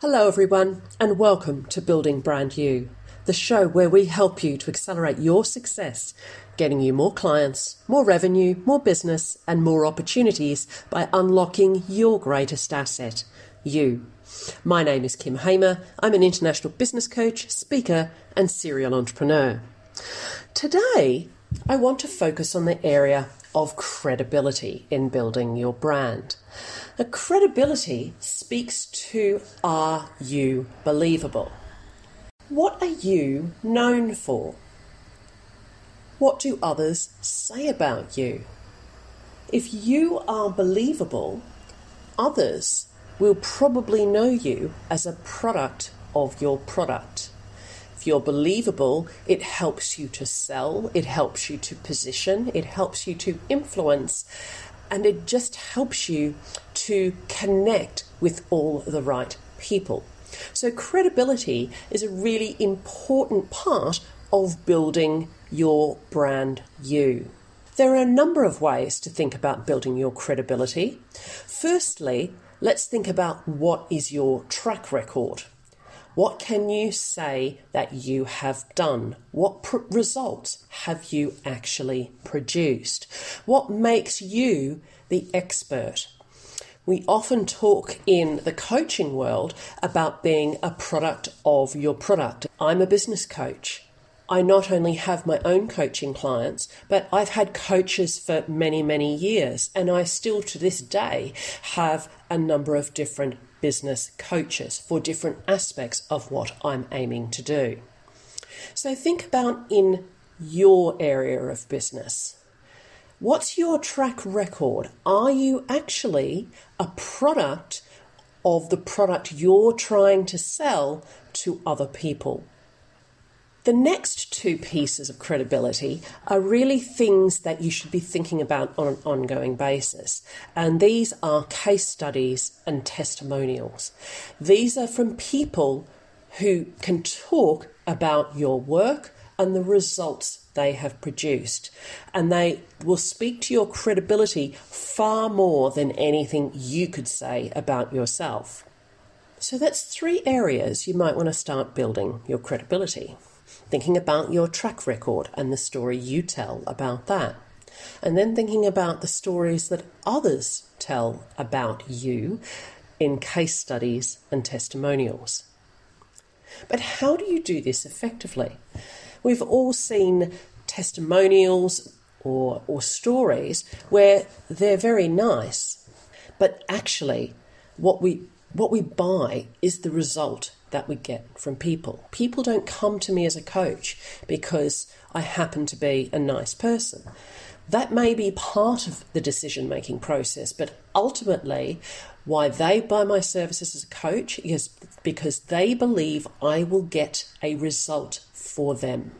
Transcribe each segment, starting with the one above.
Hello, everyone, and welcome to Building Brand You, the show where we help you to accelerate your success, getting you more clients, more revenue, more business, and more opportunities by unlocking your greatest asset, you. My name is Kym Hamer. I'm an international business coach, speaker, and serial entrepreneur. Today, I want to focus on the area of credibility in building your brand. The credibility speaks to are you believable? What are you known for? What do others say about you? If you are believable, others will probably know you as a product of your product. If you're believable, it helps you to sell, it helps you to position, it helps you to influence, and it just helps you to connect with all the right people. So, credibility is a really important part of building your brand you. There are a number of ways to think about building your credibility. Firstly, let's think about what is your track record. What can you say that you have done? What pr- results have you actually produced? What makes you the expert? We often talk in the coaching world about being a product of your product. I'm a business coach. I not only have my own coaching clients, but I've had coaches for many, many years, and I still to this day have a number of different business coaches for different aspects of what I'm aiming to do. So think about in your area of business. What's your track record? Are you actually a product of the product you're trying to sell to other people? The next two pieces of credibility are really things that you should be thinking about on an ongoing basis. And these are case studies and testimonials. These are from people who can talk about your work and the results they have produced. And they will speak to your credibility far more than anything you could say about yourself. So that's three areas you might want to start building your credibility thinking about your track record and the story you tell about that. And then thinking about the stories that others tell about you in case studies and testimonials. But how do you do this effectively? We've all seen testimonials or, or stories where they're very nice, but actually, what we, what we buy is the result that we get from people. People don't come to me as a coach because I happen to be a nice person. That may be part of the decision making process, but ultimately, why they buy my services as a coach is because they believe I will get a result for them.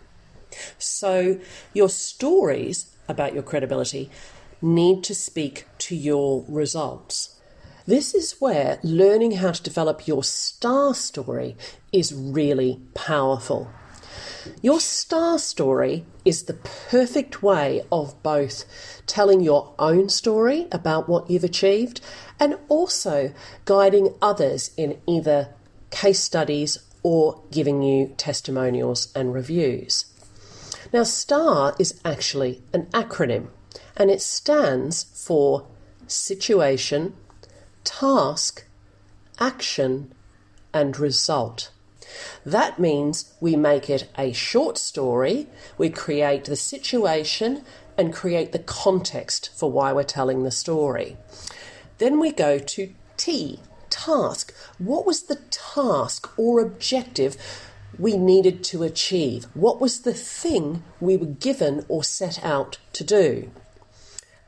So, your stories about your credibility need to speak to your results. This is where learning how to develop your star story is really powerful. Your star story is the perfect way of both telling your own story about what you've achieved and also guiding others in either case studies or giving you testimonials and reviews. Now, STAR is actually an acronym and it stands for Situation, task, action, and result. That means we make it a short story, we create the situation and create the context for why we're telling the story. Then we go to T, task. What was the task or objective we needed to achieve? What was the thing we were given or set out to do?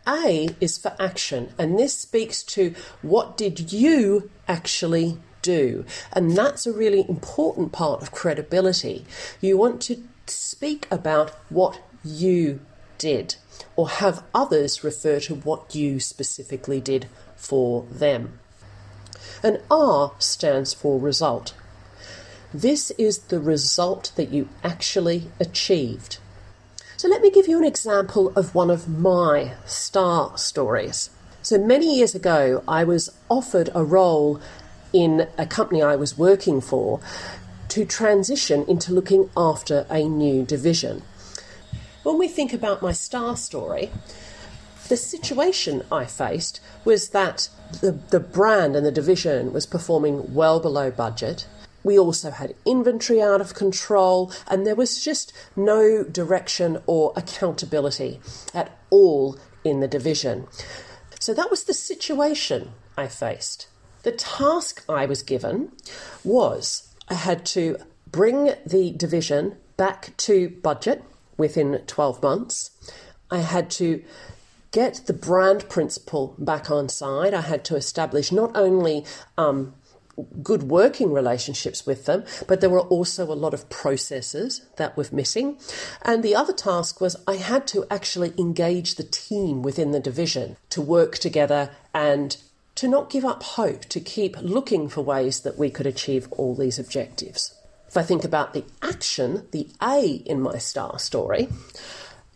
A is for action, and this speaks to what did you actually do? And that's a really important part of credibility. You want to speak about what you did, or have others refer to what you specifically did for them. And R stands for result. This is the result that you actually achieved. So let me give you an example of one of my star stories. So many years ago, I was offered a role in a company I was working for to transition into looking after a new division. When we think about my star story, the situation I faced was that the, the brand and the division was performing well below budget. We also had inventory out of control, and there was just no direction or accountability at all in the division. So that was the situation I faced. The task I was given was I had to bring the division back to budget within 12 months. I had to get the brand principal back on side. I had to establish not only um, good working relationships with them, but there were also a lot of processes that were missing. And the other task was I had to actually engage the team within the division to work together and to not give up hope, to keep looking for ways that we could achieve all these objectives. If I think about the action, the A in my star story,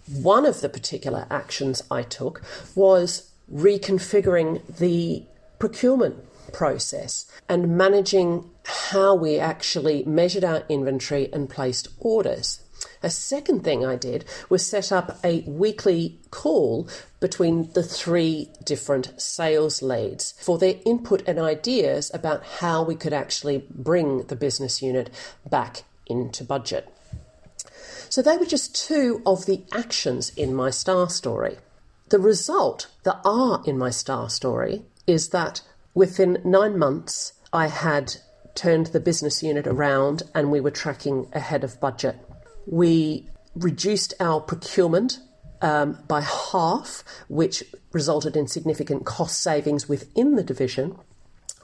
one of the particular actions I took was reconfiguring the procurement process and managing how we actually measured our inventory and placed orders. A second thing I did was set up a weekly call between the three different sales leads for their input and ideas about how we could actually bring the business unit back into budget. So they were just two of the actions in my star story. The result, the R in my star story, is that within nine months, I had turned the business unit around and we were tracking ahead of budget. We reduced our procurement um, by half, which resulted in significant cost savings within the division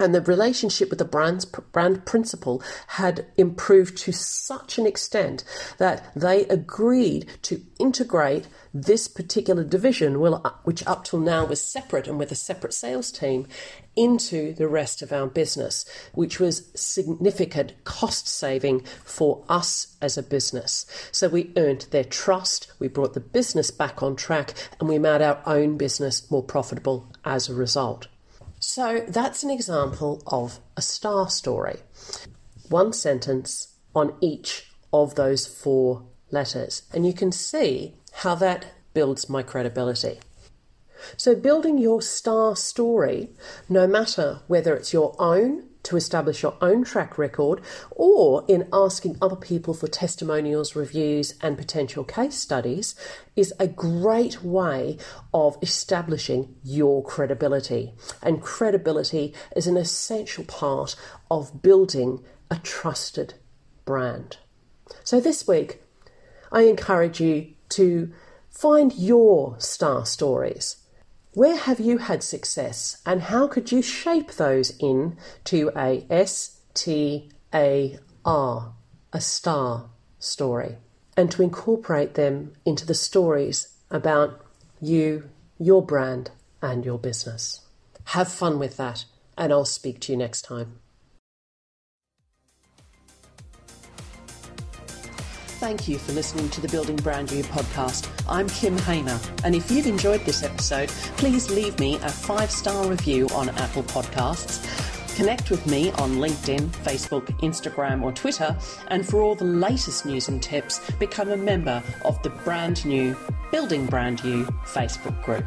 and the relationship with the brand's brand principal had improved to such an extent that they agreed to integrate this particular division, uh, which up till now was separate and with a separate sales team, into the rest of our business, which was significant cost saving for us as a business. So we earned their trust, we brought the business back on track, and we made our own business more profitable as a result. So that's an example of a star story. One sentence on each of those four letters. And you can see how that builds my credibility. So, building your star story, no matter whether it's your own to establish your own track record or in asking other people for testimonials, reviews, and potential case studies is a great way of establishing your credibility. And credibility is an essential part of building a trusted brand. So this week, I encourage you to find your star stories where have you had success and how could you shape those in to a S T A R, a star story, and to incorporate them into the stories about you, your brand, and your business? Have fun with that, and I'll speak to you next time. Thank you for listening to the Building Brand You podcast. I'm Kym Hamer, and if you've enjoyed this episode, please leave me a five star review on Apple Podcasts. Connect with me on LinkedIn, Facebook, Instagram, or Twitter, and for all the latest news and tips, become a member of the brand new Building Brand You Facebook group.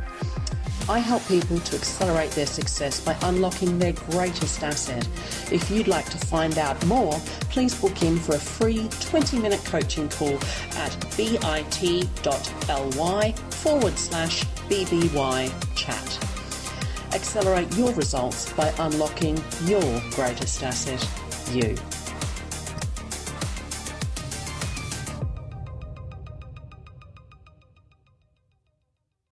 I help people to accelerate their success by unlocking their greatest asset. If you'd like to find out more, please book in for a free 20 minute coaching call at bit.ly forward slash BBY chat. Accelerate your results by unlocking your greatest asset, you.